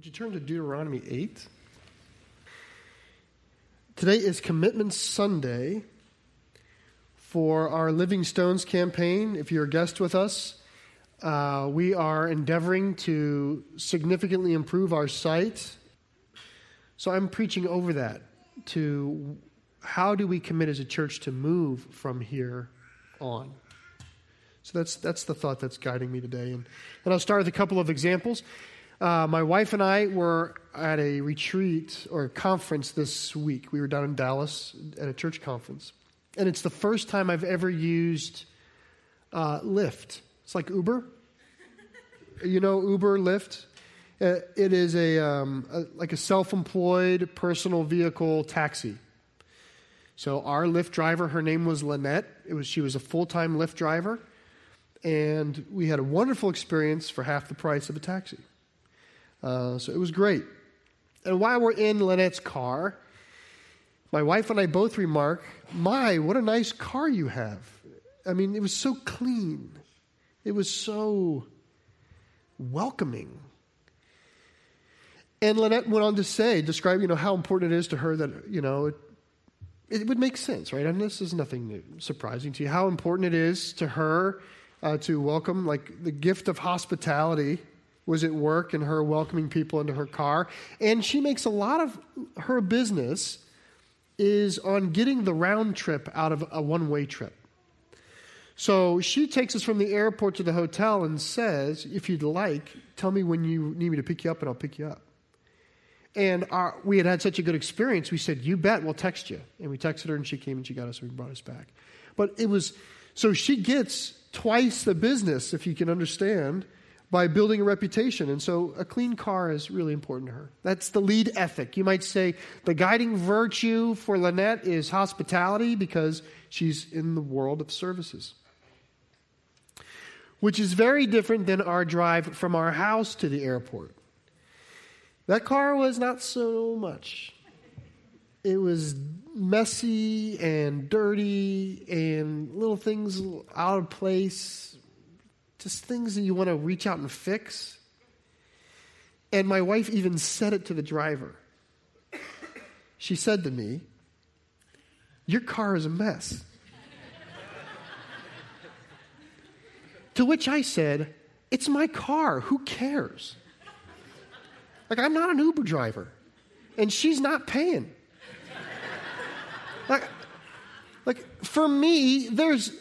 Would you turn to Deuteronomy 8? Today is Commitment Sunday for our Living Stones campaign. If you're a guest with us, uh, we are endeavoring to significantly improve our site. So I'm preaching over that to how do we commit as a church to move from here on. So that's, that's the thought that's guiding me today. And, and I'll start with a couple of examples. Uh, my wife and I were at a retreat or a conference this week. We were down in Dallas at a church conference. And it's the first time I've ever used uh, Lyft. It's like Uber. you know, Uber, Lyft. Uh, it is a, um, a like a self-employed personal vehicle taxi. So our Lyft driver, her name was Lynette. It was she was a full-time Lyft driver, and we had a wonderful experience for half the price of a taxi. Uh, so it was great. And while we're in Lynette's car, my wife and I both remark, My, what a nice car you have. I mean, it was so clean, it was so welcoming. And Lynette went on to say, describe, you know, how important it is to her that, you know, it, it would make sense, right? And this is nothing new, surprising to you, how important it is to her uh, to welcome, like, the gift of hospitality was at work and her welcoming people into her car. And she makes a lot of her business is on getting the round trip out of a one way trip. So she takes us from the airport to the hotel and says, if you'd like, tell me when you need me to pick you up and I'll pick you up. And our, we had had such a good experience, we said, You bet, we'll text you. And we texted her and she came and she got us and we brought us back. But it was, so she gets twice the business, if you can understand, by building a reputation. And so a clean car is really important to her. That's the lead ethic. You might say the guiding virtue for Lynette is hospitality because she's in the world of services. Which is very different than our drive from our house to the airport. That car was not so much. It was messy and dirty and little things out of place just things that you want to reach out and fix. And my wife even said it to the driver. She said to me, Your car is a mess. to which I said, It's my car. Who cares? Like, I'm not an Uber driver, and she's not paying. Like, like for me, there's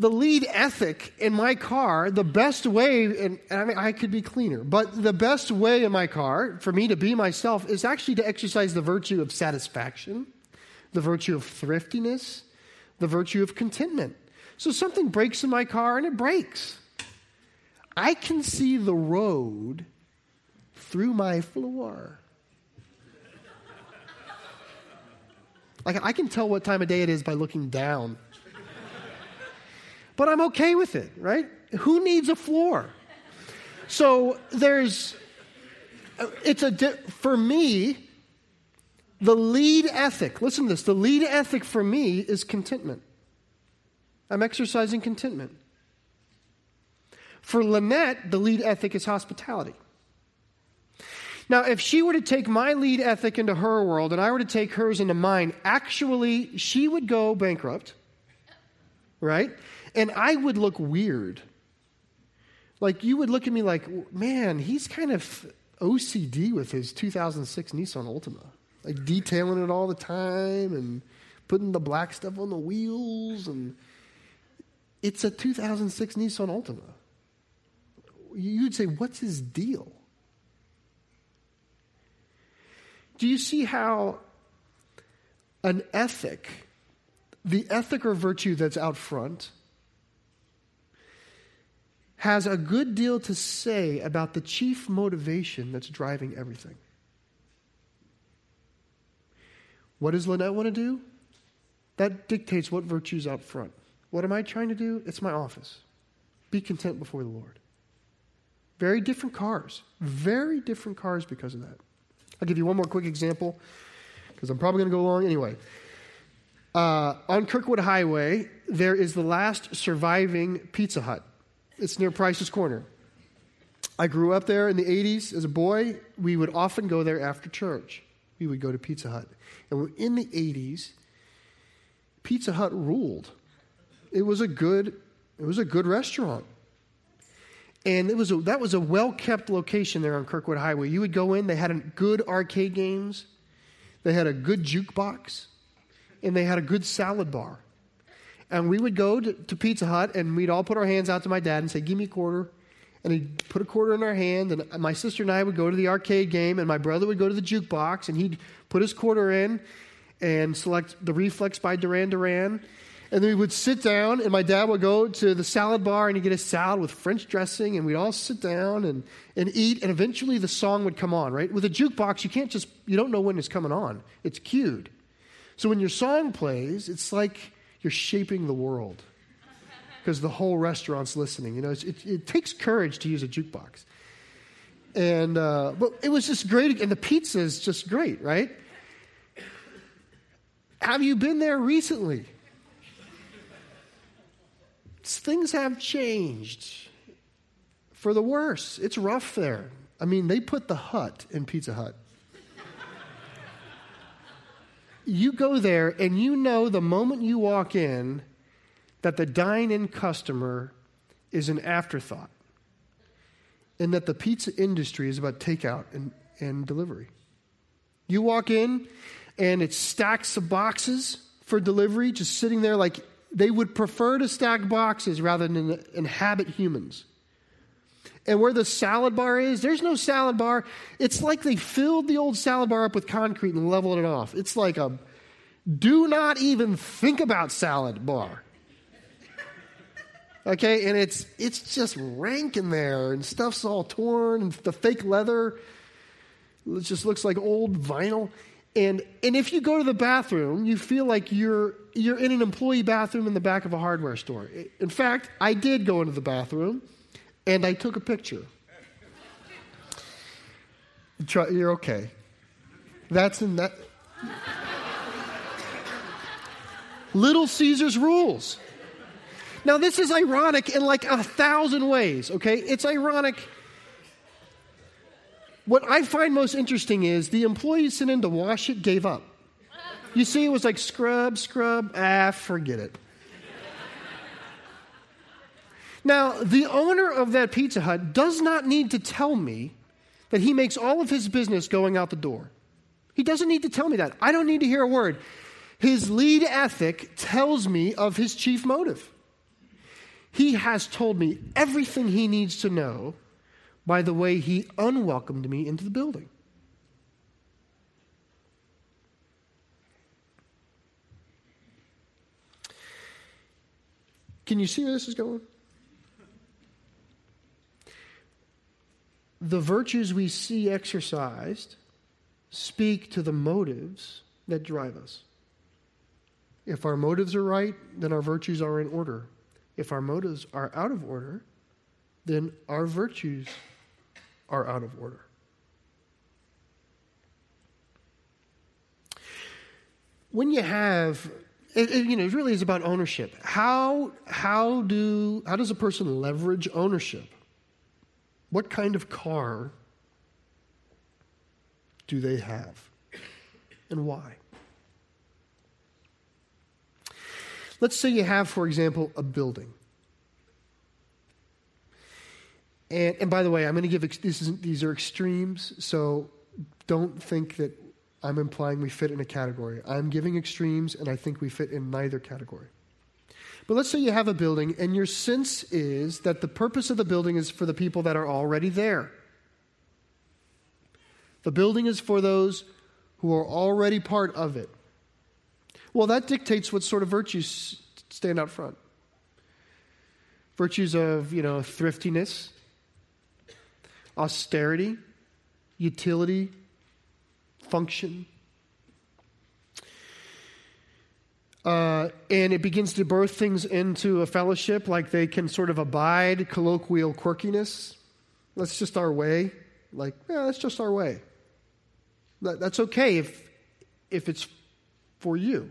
the lead ethic in my car, the best way, and I mean, I could be cleaner, but the best way in my car for me to be myself is actually to exercise the virtue of satisfaction, the virtue of thriftiness, the virtue of contentment. So something breaks in my car and it breaks. I can see the road through my floor. Like I can tell what time of day it is by looking down but I'm okay with it, right? Who needs a floor? So there's, it's a, for me, the lead ethic, listen to this, the lead ethic for me is contentment. I'm exercising contentment. For Lynette, the lead ethic is hospitality. Now, if she were to take my lead ethic into her world and I were to take hers into mine, actually, she would go bankrupt, right? And I would look weird. Like, you would look at me like, man, he's kind of OCD with his 2006 Nissan Altima. Like, detailing it all the time and putting the black stuff on the wheels. And it's a 2006 Nissan Altima. You'd say, what's his deal? Do you see how an ethic, the ethic or virtue that's out front, has a good deal to say about the chief motivation that's driving everything. What does Lynette want to do? That dictates what virtue's out front. What am I trying to do? It's my office. Be content before the Lord. Very different cars. Very different cars because of that. I'll give you one more quick example because I'm probably going to go long anyway. Uh, on Kirkwood Highway, there is the last surviving Pizza Hut. It's near Price's Corner. I grew up there in the 80s as a boy. We would often go there after church. We would go to Pizza Hut. And in the 80s, Pizza Hut ruled. It was a good, it was a good restaurant. And it was a, that was a well kept location there on Kirkwood Highway. You would go in, they had good arcade games, they had a good jukebox, and they had a good salad bar. And we would go to, to Pizza Hut and we'd all put our hands out to my dad and say, Give me a quarter. And he'd put a quarter in our hand, and my sister and I would go to the arcade game, and my brother would go to the jukebox, and he'd put his quarter in and select the reflex by Duran Duran. And then we would sit down, and my dad would go to the salad bar and he'd get a salad with French dressing, and we'd all sit down and, and eat, and eventually the song would come on, right? With a jukebox, you can't just, you don't know when it's coming on, it's cued. So when your song plays, it's like you're shaping the world because the whole restaurant's listening. You know, it, it, takes courage to use a jukebox. And, uh, but it was just great, and the pizza is just great, right? Have you been there recently? things have changed for the worse. It's rough there. I mean, they put the hut in Pizza Hut. You go there and you know the moment you walk in that the dine in customer is an afterthought and that the pizza industry is about takeout and, and delivery. You walk in and it's stacks of boxes for delivery just sitting there like they would prefer to stack boxes rather than inhabit humans. And where the salad bar is, there's no salad bar. It's like they filled the old salad bar up with concrete and leveled it off. It's like a do not even think about salad bar. Okay, and it's it's just rank in there, and stuff's all torn, and the fake leather it just looks like old vinyl. And, and if you go to the bathroom, you feel like you're, you're in an employee bathroom in the back of a hardware store. In fact, I did go into the bathroom and I took a picture. You're okay. That's in that. Little Caesar's rules. Now, this is ironic in like a thousand ways, okay? It's ironic what I find most interesting is the employees sent in to wash it gave up. You see, it was like scrub, scrub, ah, forget it. Now, the owner of that Pizza Hut does not need to tell me that he makes all of his business going out the door. He doesn't need to tell me that. I don't need to hear a word. His lead ethic tells me of his chief motive. He has told me everything he needs to know by the way he unwelcomed me into the building. Can you see where this is going? The virtues we see exercised speak to the motives that drive us. If our motives are right, then our virtues are in order. If our motives are out of order, then our virtues are out of order. When you have it, it, you know, it really is about ownership. How, how, do, how does a person leverage ownership? What kind of car do they have? And why? Let's say you have, for example, a building. And, and by the way, I'm going to give this is, these are extremes, so don't think that I'm implying we fit in a category. I'm giving extremes, and I think we fit in neither category. But let's say you have a building, and your sense is that the purpose of the building is for the people that are already there. The building is for those who are already part of it. Well, that dictates what sort of virtues stand out front. Virtues of, you know, thriftiness, austerity, utility, function. Uh, and it begins to birth things into a fellowship like they can sort of abide colloquial quirkiness. That's just our way. Like, yeah, that's just our way. That, that's okay if, if it's for you.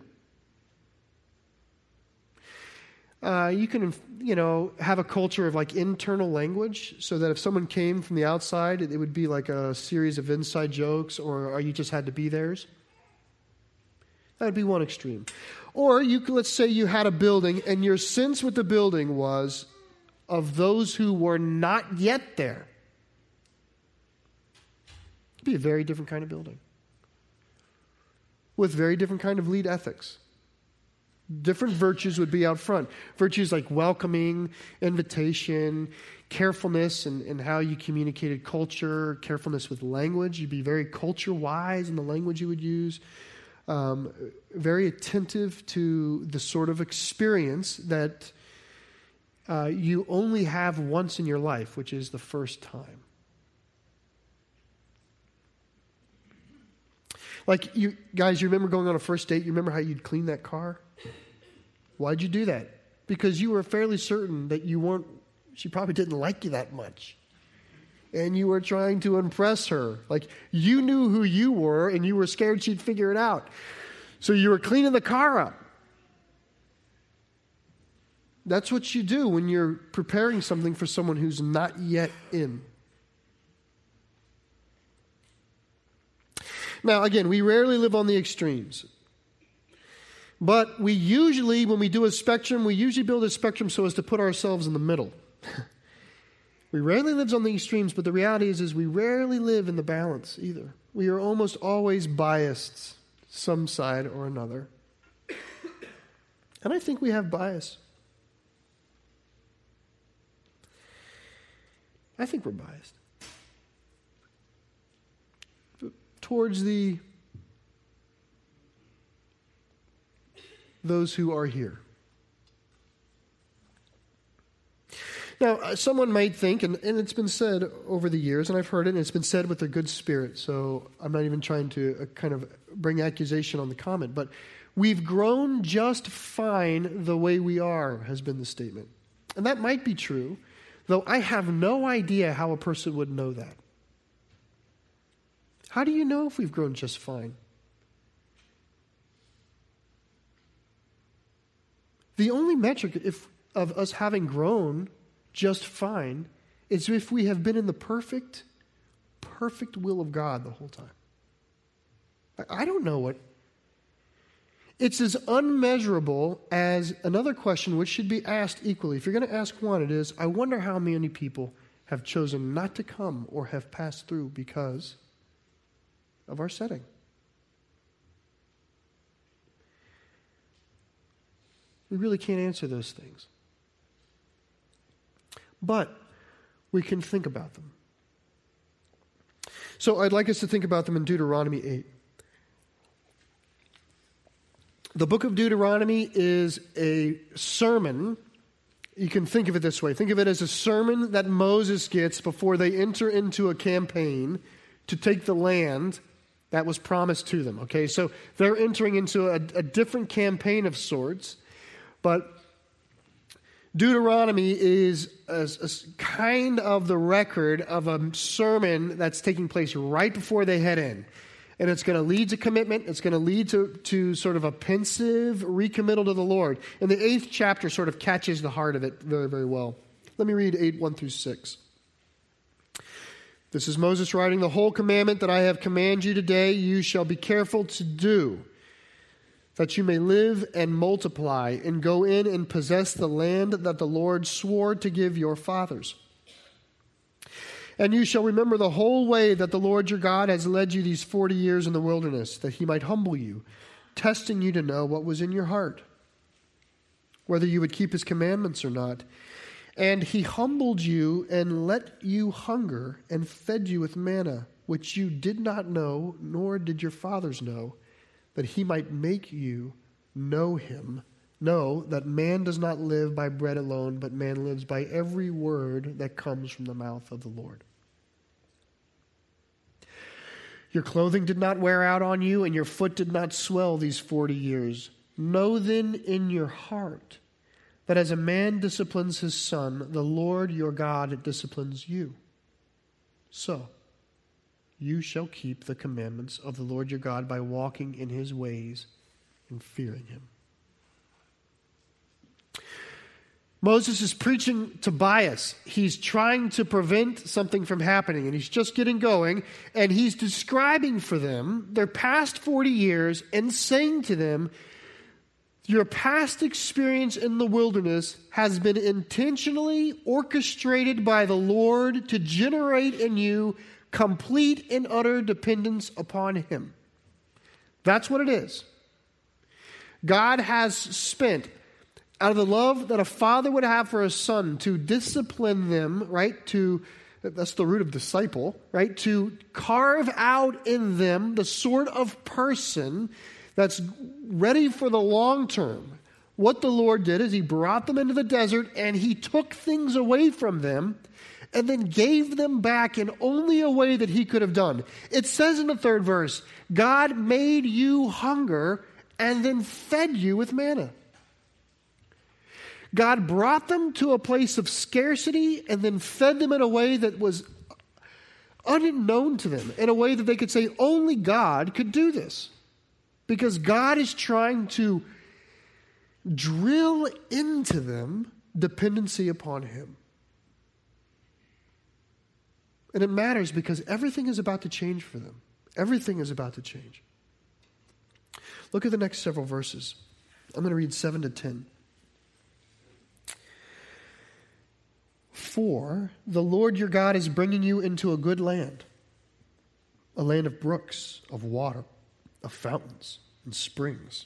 Uh, you can, you know, have a culture of like internal language so that if someone came from the outside, it would be like a series of inside jokes or, or you just had to be theirs. That would be one extreme. Or you let's say you had a building and your sense with the building was of those who were not yet there. It'd be a very different kind of building with very different kind of lead ethics. Different virtues would be out front. Virtues like welcoming, invitation, carefulness in how you communicated culture, carefulness with language. You'd be very culture wise in the language you would use. Um, very attentive to the sort of experience that uh, you only have once in your life, which is the first time. Like you guys, you remember going on a first date? You remember how you'd clean that car? Why'd you do that? Because you were fairly certain that you weren't. She probably didn't like you that much, and you were trying to impress her. Like you knew who you were, and you were scared she'd figure it out. So you were cleaning the car up. That's what you do when you're preparing something for someone who's not yet in. Now, again, we rarely live on the extremes. But we usually, when we do a spectrum, we usually build a spectrum so as to put ourselves in the middle. we rarely live on the extremes, but the reality is, is we rarely live in the balance either. We are almost always biased, some side or another. And I think we have bias. I think we're biased. towards the those who are here. Now, uh, someone might think, and, and it's been said over the years, and I've heard it, and it's been said with a good spirit, so I'm not even trying to uh, kind of bring accusation on the comment, but we've grown just fine the way we are, has been the statement. And that might be true, though I have no idea how a person would know that. How do you know if we've grown just fine? The only metric if, of us having grown just fine is if we have been in the perfect, perfect will of God the whole time. I don't know what. It's as unmeasurable as another question which should be asked equally. If you're going to ask one, it is I wonder how many people have chosen not to come or have passed through because of our setting. We really can't answer those things. But we can think about them. So I'd like us to think about them in Deuteronomy 8. The book of Deuteronomy is a sermon. You can think of it this way think of it as a sermon that Moses gets before they enter into a campaign to take the land that was promised to them. Okay, so they're entering into a, a different campaign of sorts, but Deuteronomy is a, a kind of the record of a sermon that's taking place right before they head in. And it's going to lead to commitment. It's going to lead to, to sort of a pensive recommittal to the Lord. And the eighth chapter sort of catches the heart of it very, very well. Let me read 8 1 through 6. This is Moses writing the whole commandment that I have commanded you today, you shall be careful to do, that you may live and multiply, and go in and possess the land that the Lord swore to give your fathers. And you shall remember the whole way that the Lord your God has led you these forty years in the wilderness, that he might humble you, testing you to know what was in your heart, whether you would keep his commandments or not. And he humbled you and let you hunger and fed you with manna, which you did not know, nor did your fathers know, that he might make you know him. Know that man does not live by bread alone, but man lives by every word that comes from the mouth of the Lord. Your clothing did not wear out on you, and your foot did not swell these forty years. Know then in your heart that as a man disciplines his son, the Lord your God disciplines you. So, you shall keep the commandments of the Lord your God by walking in his ways and fearing him. Moses is preaching to bias. He's trying to prevent something from happening, and he's just getting going, and he's describing for them their past 40 years and saying to them, Your past experience in the wilderness has been intentionally orchestrated by the Lord to generate in you complete and utter dependence upon Him. That's what it is. God has spent out of the love that a father would have for a son to discipline them, right? To that's the root of disciple, right? To carve out in them the sort of person that's ready for the long term. What the Lord did is He brought them into the desert and He took things away from them and then gave them back in only a way that He could have done. It says in the third verse God made you hunger and then fed you with manna. God brought them to a place of scarcity and then fed them in a way that was unknown to them, in a way that they could say, only God could do this. Because God is trying to drill into them dependency upon Him. And it matters because everything is about to change for them. Everything is about to change. Look at the next several verses. I'm going to read 7 to 10. For the Lord your God is bringing you into a good land, a land of brooks, of water, of fountains and springs,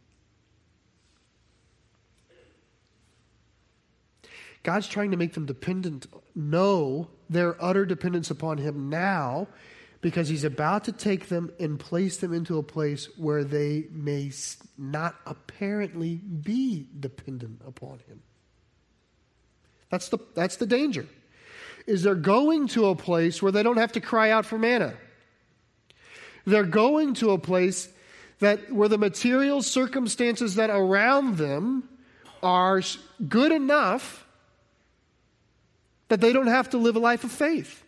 God's trying to make them dependent, know their utter dependence upon him now because he's about to take them and place them into a place where they may not apparently be dependent upon him. That's the, that's the danger is they're going to a place where they don't have to cry out for manna. They're going to a place that where the material circumstances that around them are good enough that they don't have to live a life of faith.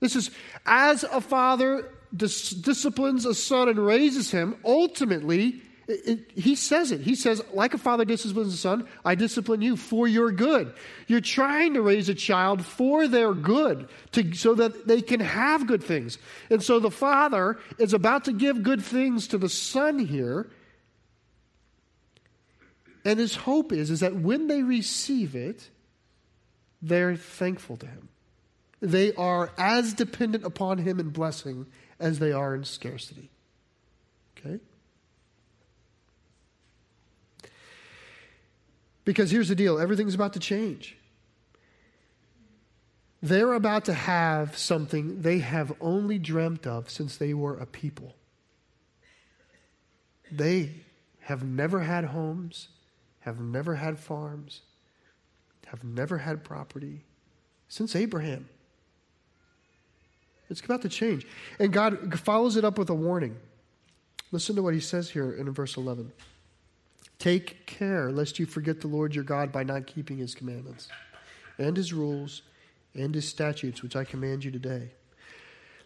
This is as a father dis- disciplines a son and raises him, ultimately it, it, he says it. He says, like a father disciplines a son, I discipline you for your good. You're trying to raise a child for their good, to, so that they can have good things. And so the father is about to give good things to the son here. And his hope is, is that when they receive it, they're thankful to him. They are as dependent upon him in blessing as they are in scarcity. Okay? Because here's the deal everything's about to change. They're about to have something they have only dreamt of since they were a people. They have never had homes, have never had farms, have never had property since Abraham. It's about to change. And God follows it up with a warning. Listen to what he says here in verse 11. Take care lest you forget the Lord your God by not keeping his commandments and his rules and his statutes, which I command you today.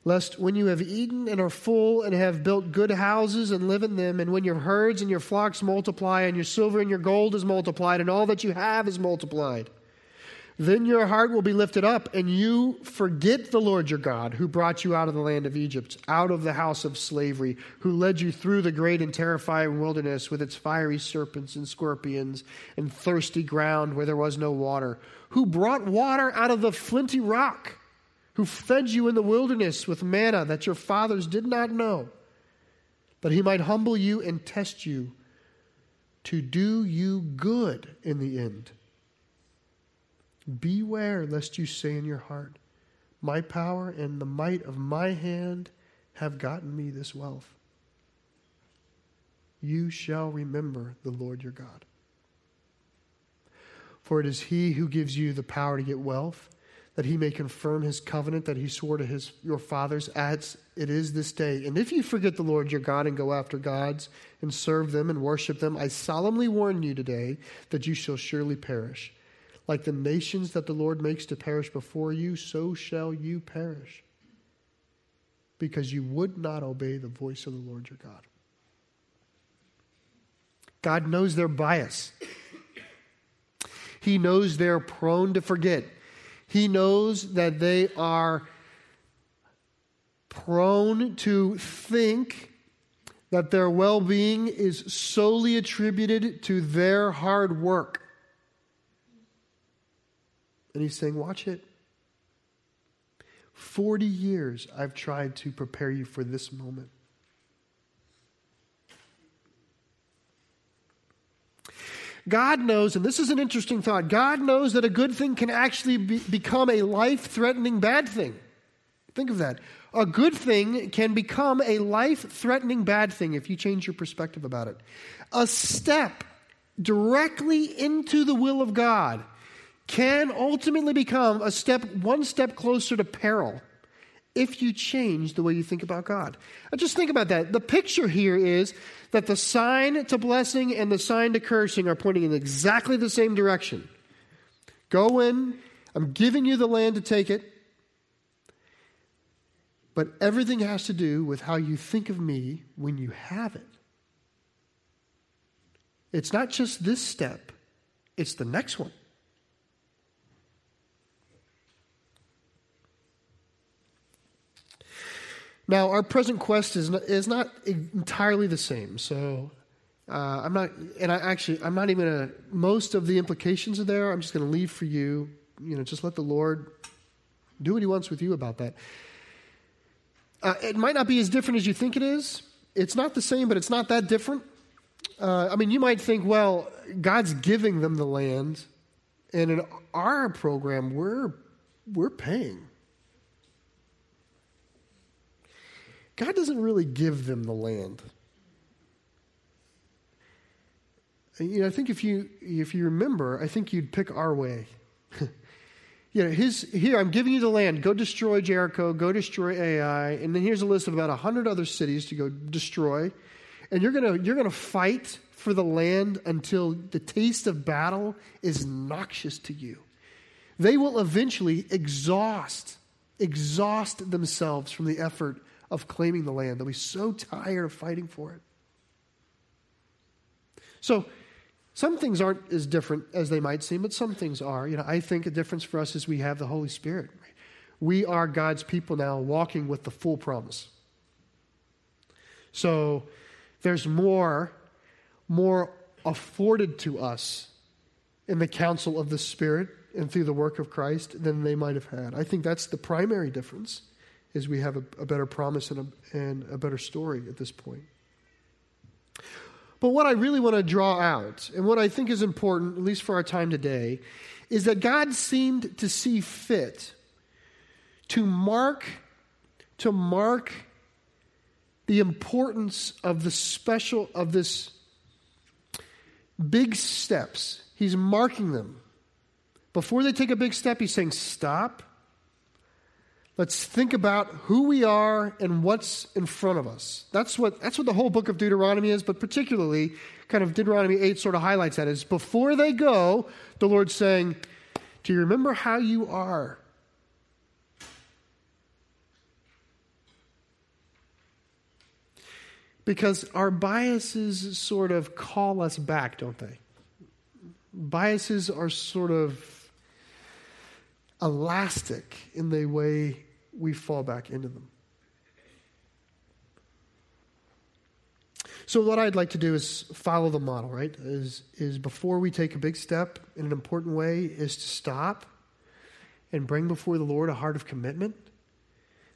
Lest when you have eaten and are full and have built good houses and live in them, and when your herds and your flocks multiply, and your silver and your gold is multiplied, and all that you have is multiplied, then your heart will be lifted up, and you forget the Lord your God, who brought you out of the land of Egypt, out of the house of slavery, who led you through the great and terrifying wilderness with its fiery serpents and scorpions, and thirsty ground where there was no water, who brought water out of the flinty rock, who fed you in the wilderness with manna that your fathers did not know, but he might humble you and test you to do you good in the end. Beware lest you say in your heart, My power and the might of my hand have gotten me this wealth. You shall remember the Lord your God. For it is he who gives you the power to get wealth, that he may confirm his covenant that he swore to his, your fathers as it is this day. And if you forget the Lord your God and go after gods and serve them and worship them, I solemnly warn you today that you shall surely perish. Like the nations that the Lord makes to perish before you, so shall you perish. Because you would not obey the voice of the Lord your God. God knows their bias. He knows they're prone to forget. He knows that they are prone to think that their well being is solely attributed to their hard work. And he's saying, Watch it. 40 years I've tried to prepare you for this moment. God knows, and this is an interesting thought God knows that a good thing can actually be, become a life threatening bad thing. Think of that. A good thing can become a life threatening bad thing if you change your perspective about it. A step directly into the will of God can ultimately become a step, one step closer to peril if you change the way you think about God. Now just think about that. The picture here is that the sign to blessing and the sign to cursing are pointing in exactly the same direction. Go in, I'm giving you the land to take it. But everything has to do with how you think of me when you have it. It's not just this step, it's the next one. Now, our present quest is not, is not entirely the same. So, uh, I'm not, and I actually, I'm not even going to, most of the implications are there. I'm just going to leave for you. You know, just let the Lord do what He wants with you about that. Uh, it might not be as different as you think it is. It's not the same, but it's not that different. Uh, I mean, you might think, well, God's giving them the land, and in our program, we're we're paying. God doesn't really give them the land. You know, I think if you if you remember, I think you'd pick our way. you know, his here I'm giving you the land. Go destroy Jericho. Go destroy Ai. And then here's a list of about hundred other cities to go destroy. And you're gonna you're gonna fight for the land until the taste of battle is noxious to you. They will eventually exhaust exhaust themselves from the effort of claiming the land. They'll be so tired of fighting for it. So, some things aren't as different as they might seem, but some things are. You know, I think a difference for us is we have the Holy Spirit. We are God's people now walking with the full promise. So there's more, more afforded to us in the counsel of the Spirit and through the work of Christ than they might have had. I think that's the primary difference is we have a, a better promise and a, and a better story at this point. But what I really want to draw out, and what I think is important, at least for our time today, is that God seemed to see fit to mark to mark the importance of the special of this big steps. He's marking them. Before they take a big step, he's saying, Stop. Let's think about who we are and what's in front of us. That's what, that's what the whole book of Deuteronomy is, but particularly, kind of Deuteronomy 8 sort of highlights that is before they go, the Lord's saying, Do you remember how you are? Because our biases sort of call us back, don't they? Biases are sort of elastic in the way we fall back into them. So what I'd like to do is follow the model, right? Is is before we take a big step in an important way is to stop and bring before the Lord a heart of commitment.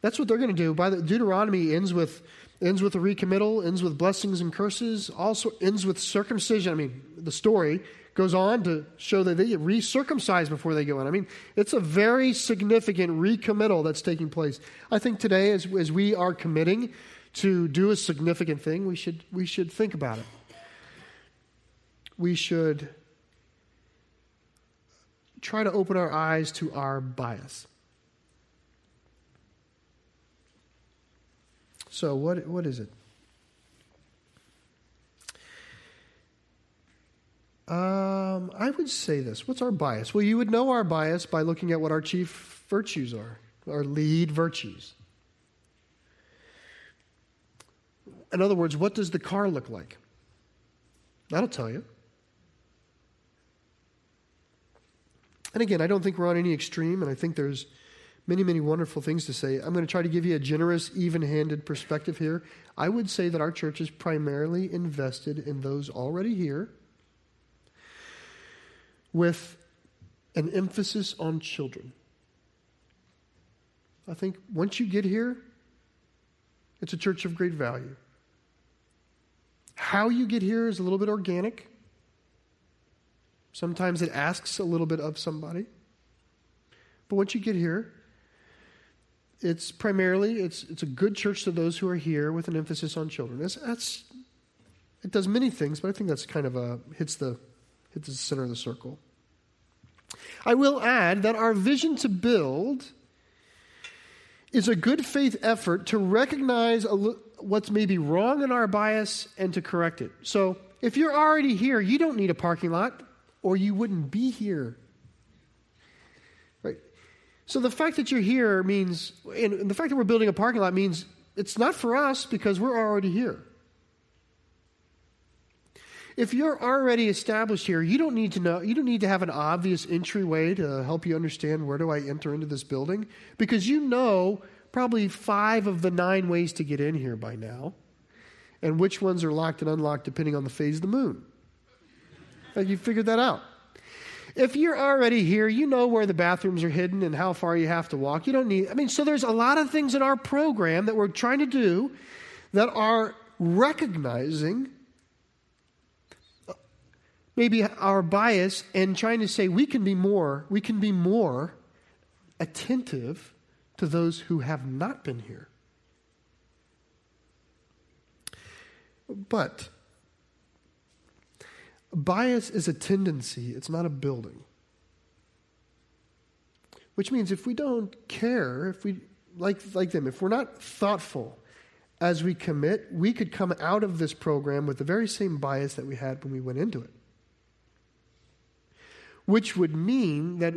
That's what they're going to do. By the Deuteronomy ends with ends with a recommittal, ends with blessings and curses, also ends with circumcision. I mean, the story goes on to show that they get recircumcised before they go in. I mean, it's a very significant recommittal that's taking place. I think today, as, as we are committing to do a significant thing, we should, we should think about it. We should try to open our eyes to our bias. So, what, what is it? Um, I would say this. What's our bias? Well, you would know our bias by looking at what our chief virtues are, our lead virtues. In other words, what does the car look like? That'll tell you. And again, I don't think we're on any extreme, and I think there's many, many wonderful things to say. I'm going to try to give you a generous, even handed perspective here. I would say that our church is primarily invested in those already here with an emphasis on children. I think once you get here, it's a church of great value. How you get here is a little bit organic. Sometimes it asks a little bit of somebody. But once you get here, it's primarily it's it's a good church to those who are here with an emphasis on children. That's, that's it does many things, but I think that's kind of a hits the hits the center of the circle. I will add that our vision to build is a good faith effort to recognize what's maybe wrong in our bias and to correct it. So, if you're already here, you don't need a parking lot or you wouldn't be here. So, the fact that you're here means, and the fact that we're building a parking lot means it's not for us because we're already here. If you're already established here, you don't need to know, you don't need to have an obvious entryway to help you understand where do I enter into this building because you know probably five of the nine ways to get in here by now and which ones are locked and unlocked depending on the phase of the moon. you figured that out. If you're already here, you know where the bathrooms are hidden and how far you have to walk. You don't need, I mean, so there's a lot of things in our program that we're trying to do that are recognizing maybe our bias and trying to say we can be more, we can be more attentive to those who have not been here. But bias is a tendency, it's not a building. Which means if we don't care, if we like like them, if we're not thoughtful as we commit, we could come out of this program with the very same bias that we had when we went into it which would mean that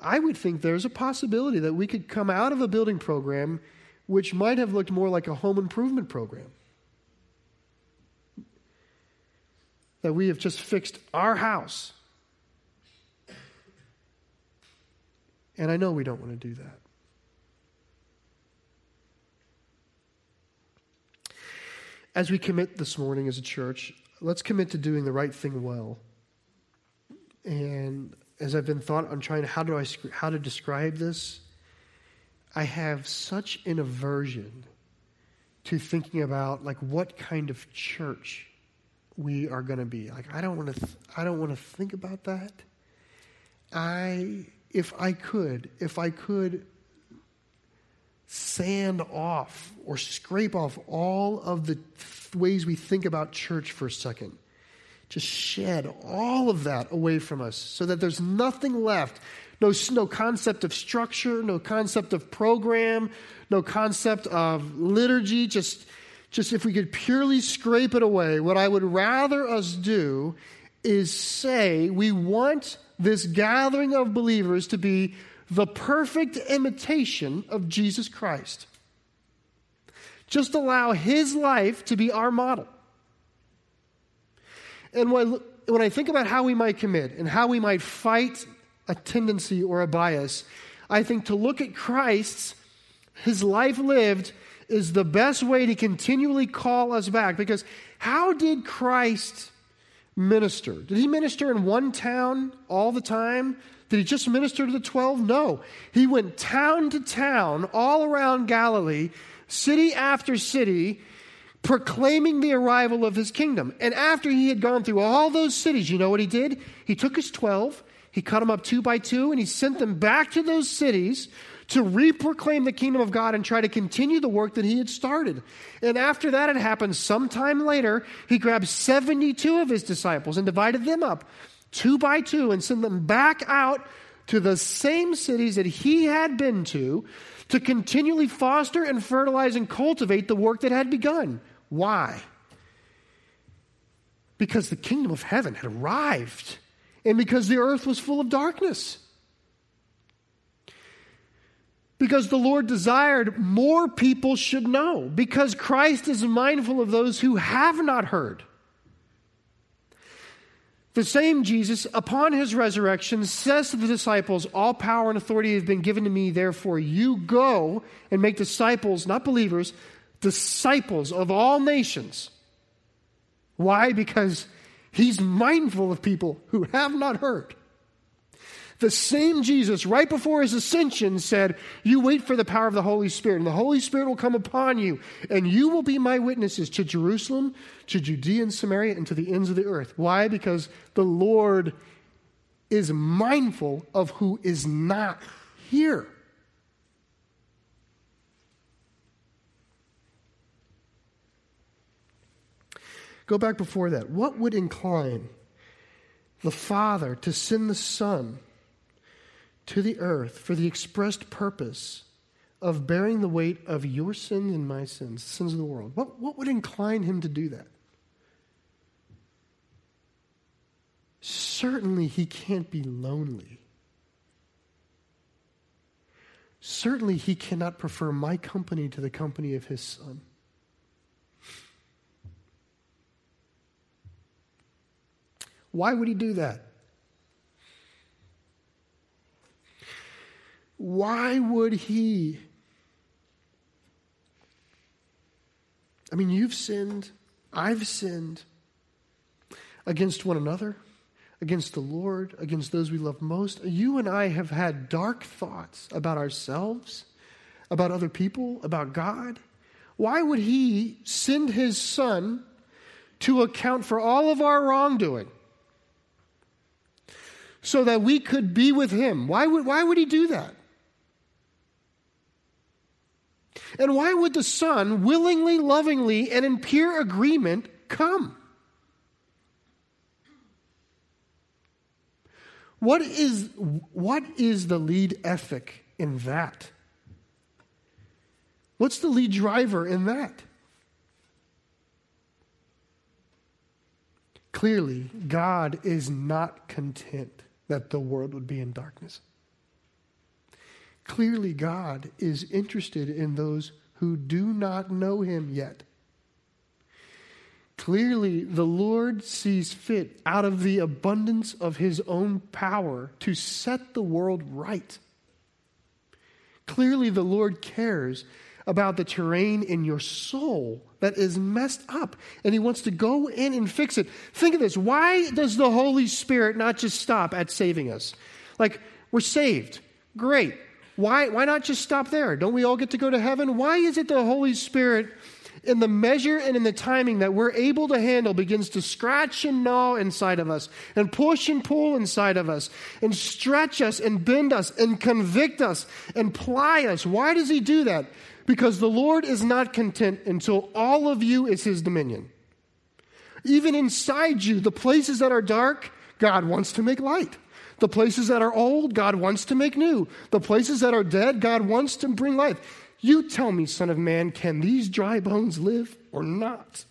I would think there's a possibility that we could come out of a building program which might have looked more like a home improvement program. That we have just fixed our house. And I know we don't want to do that. As we commit this morning as a church, let's commit to doing the right thing well. And as I've been thought on trying how do I how to describe this, I have such an aversion to thinking about like what kind of church we are going to be. Like I don't want to th- I don't want to think about that. I if I could, if I could sand off or scrape off all of the th- ways we think about church for a second just shed all of that away from us so that there's nothing left. No, no concept of structure, no concept of program, no concept of liturgy. Just, just if we could purely scrape it away, what I would rather us do is say we want this gathering of believers to be the perfect imitation of Jesus Christ. Just allow his life to be our model. And when, I think about how we might commit and how we might fight a tendency or a bias, I think to look at Christ's, his life lived, is the best way to continually call us back. Because how did Christ minister? Did he minister in one town all the time? Did he just minister to the 12? No. He went town to town all around Galilee, city after city, proclaiming the arrival of his kingdom. And after he had gone through all those cities, you know what he did? He took his 12, he cut them up two by two, and he sent them back to those cities to reproclaim the kingdom of God and try to continue the work that he had started. And after that had happened, sometime later, he grabbed 72 of his disciples and divided them up two by two, and sent them back out to the same cities that he had been to to continually foster and fertilize and cultivate the work that had begun. Why? Because the kingdom of heaven had arrived and because the earth was full of darkness. Because the Lord desired more people should know, because Christ is mindful of those who have not heard. The same Jesus, upon his resurrection, says to the disciples, All power and authority have been given to me, therefore you go and make disciples, not believers, disciples of all nations. Why? Because he's mindful of people who have not heard. The same Jesus, right before his ascension, said, You wait for the power of the Holy Spirit, and the Holy Spirit will come upon you, and you will be my witnesses to Jerusalem, to Judea and Samaria, and to the ends of the earth. Why? Because the Lord is mindful of who is not here. Go back before that. What would incline the Father to send the Son? To the earth for the expressed purpose of bearing the weight of your sins and my sins, the sins of the world. What, what would incline him to do that? Certainly, he can't be lonely. Certainly, he cannot prefer my company to the company of his son. Why would he do that? Why would he? I mean, you've sinned, I've sinned against one another, against the Lord, against those we love most. You and I have had dark thoughts about ourselves, about other people, about God. Why would he send his son to account for all of our wrongdoing? So that we could be with him. Why would, why would he do that? And why would the Son willingly, lovingly, and in pure agreement come? What is, what is the lead ethic in that? What's the lead driver in that? Clearly, God is not content that the world would be in darkness. Clearly, God is interested in those who do not know him yet. Clearly, the Lord sees fit out of the abundance of his own power to set the world right. Clearly, the Lord cares about the terrain in your soul that is messed up, and he wants to go in and fix it. Think of this why does the Holy Spirit not just stop at saving us? Like, we're saved. Great. Why, why not just stop there? Don't we all get to go to heaven? Why is it the Holy Spirit, in the measure and in the timing that we're able to handle, begins to scratch and gnaw inside of us, and push and pull inside of us, and stretch us, and bend us, and convict us, and ply us? Why does He do that? Because the Lord is not content until all of you is His dominion. Even inside you, the places that are dark, God wants to make light. The places that are old, God wants to make new. The places that are dead, God wants to bring life. You tell me, Son of Man, can these dry bones live or not?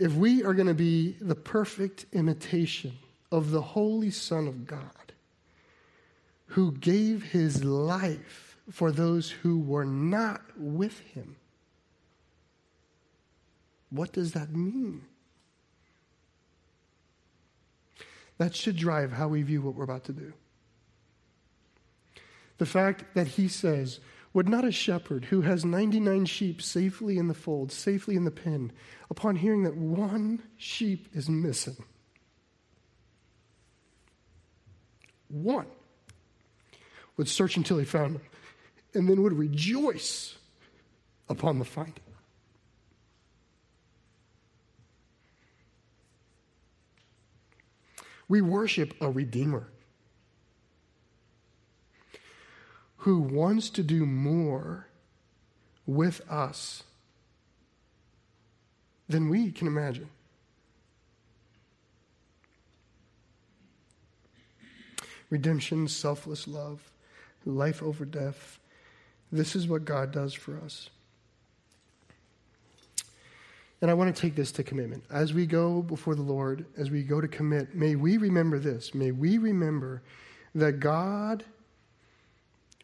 If we are going to be the perfect imitation of the Holy Son of God, who gave his life for those who were not with him, what does that mean? That should drive how we view what we're about to do. The fact that he says, Would not a shepherd who has 99 sheep safely in the fold, safely in the pen, upon hearing that one sheep is missing, one, would search until he found him, and then would rejoice upon the finding? We worship a Redeemer who wants to do more with us than we can imagine. Redemption, selfless love, life over death. This is what God does for us. And I want to take this to commitment. As we go before the Lord, as we go to commit, may we remember this. May we remember that God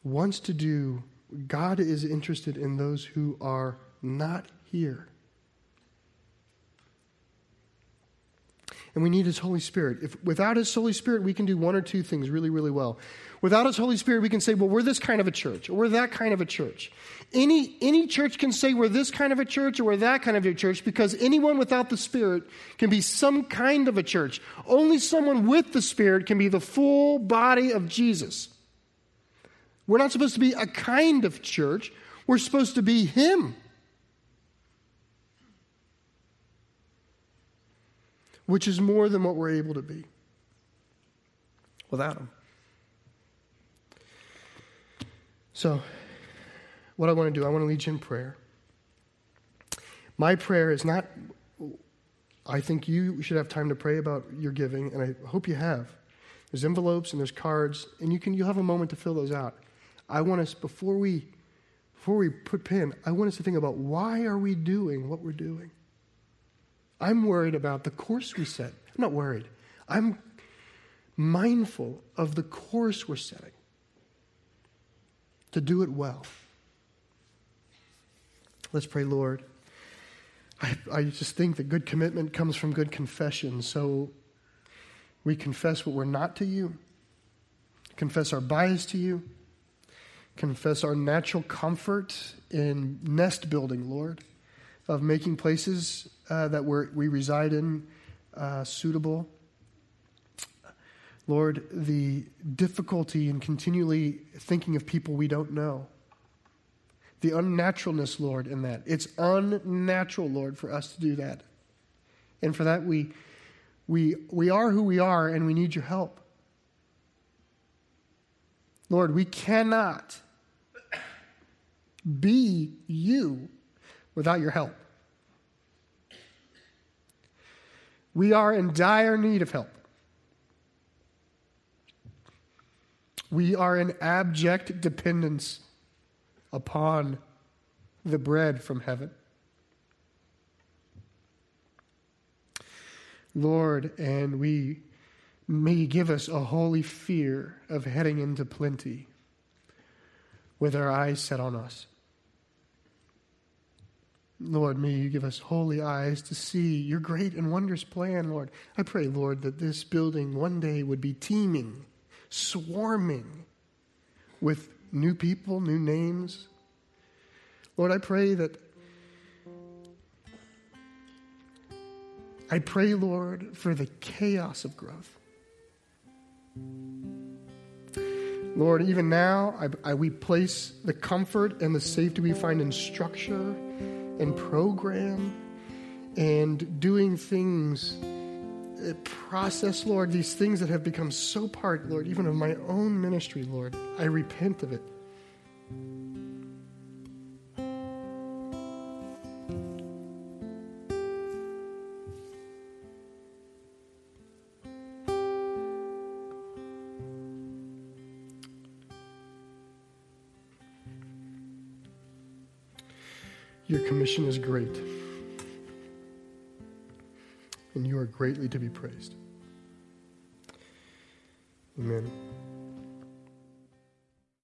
wants to do, God is interested in those who are not here. And we need His Holy Spirit. If without His Holy Spirit, we can do one or two things really, really well. Without His Holy Spirit, we can say, well, we're this kind of a church, or we're that kind of a church. Any, any church can say we're this kind of a church or we're that kind of a church because anyone without the Spirit can be some kind of a church. Only someone with the Spirit can be the full body of Jesus. We're not supposed to be a kind of church, we're supposed to be Him. Which is more than what we're able to be without Him. So, what I want to do, I want to lead you in prayer. My prayer is not, I think you should have time to pray about your giving, and I hope you have. There's envelopes and there's cards, and you can you'll have a moment to fill those out. I want us before we before we put pin, I want us to think about why are we doing what we're doing? I'm worried about the course we set. I'm not worried. I'm mindful of the course we're setting to do it well. Let's pray, Lord. I, I just think that good commitment comes from good confession. So we confess what we're not to you, confess our bias to you, confess our natural comfort in nest building, Lord, of making places uh, that we reside in uh, suitable. Lord, the difficulty in continually thinking of people we don't know. The unnaturalness, Lord, in that. It's unnatural, Lord, for us to do that. And for that, we, we, we are who we are, and we need your help. Lord, we cannot be you without your help. We are in dire need of help. We are in abject dependence upon the bread from heaven. Lord, and we may give us a holy fear of heading into plenty with our eyes set on us. Lord, may you give us holy eyes to see your great and wondrous plan, Lord. I pray, Lord, that this building one day would be teeming swarming with new people, new names. Lord, I pray that. I pray, Lord, for the chaos of growth. Lord, even now, I, I, we place the comfort and the safety we find in structure and program and doing things uh, process, Lord, these things that have become so part, Lord, even of my own ministry, Lord. I repent of it. Commission is great and you are greatly to be praised. Amen.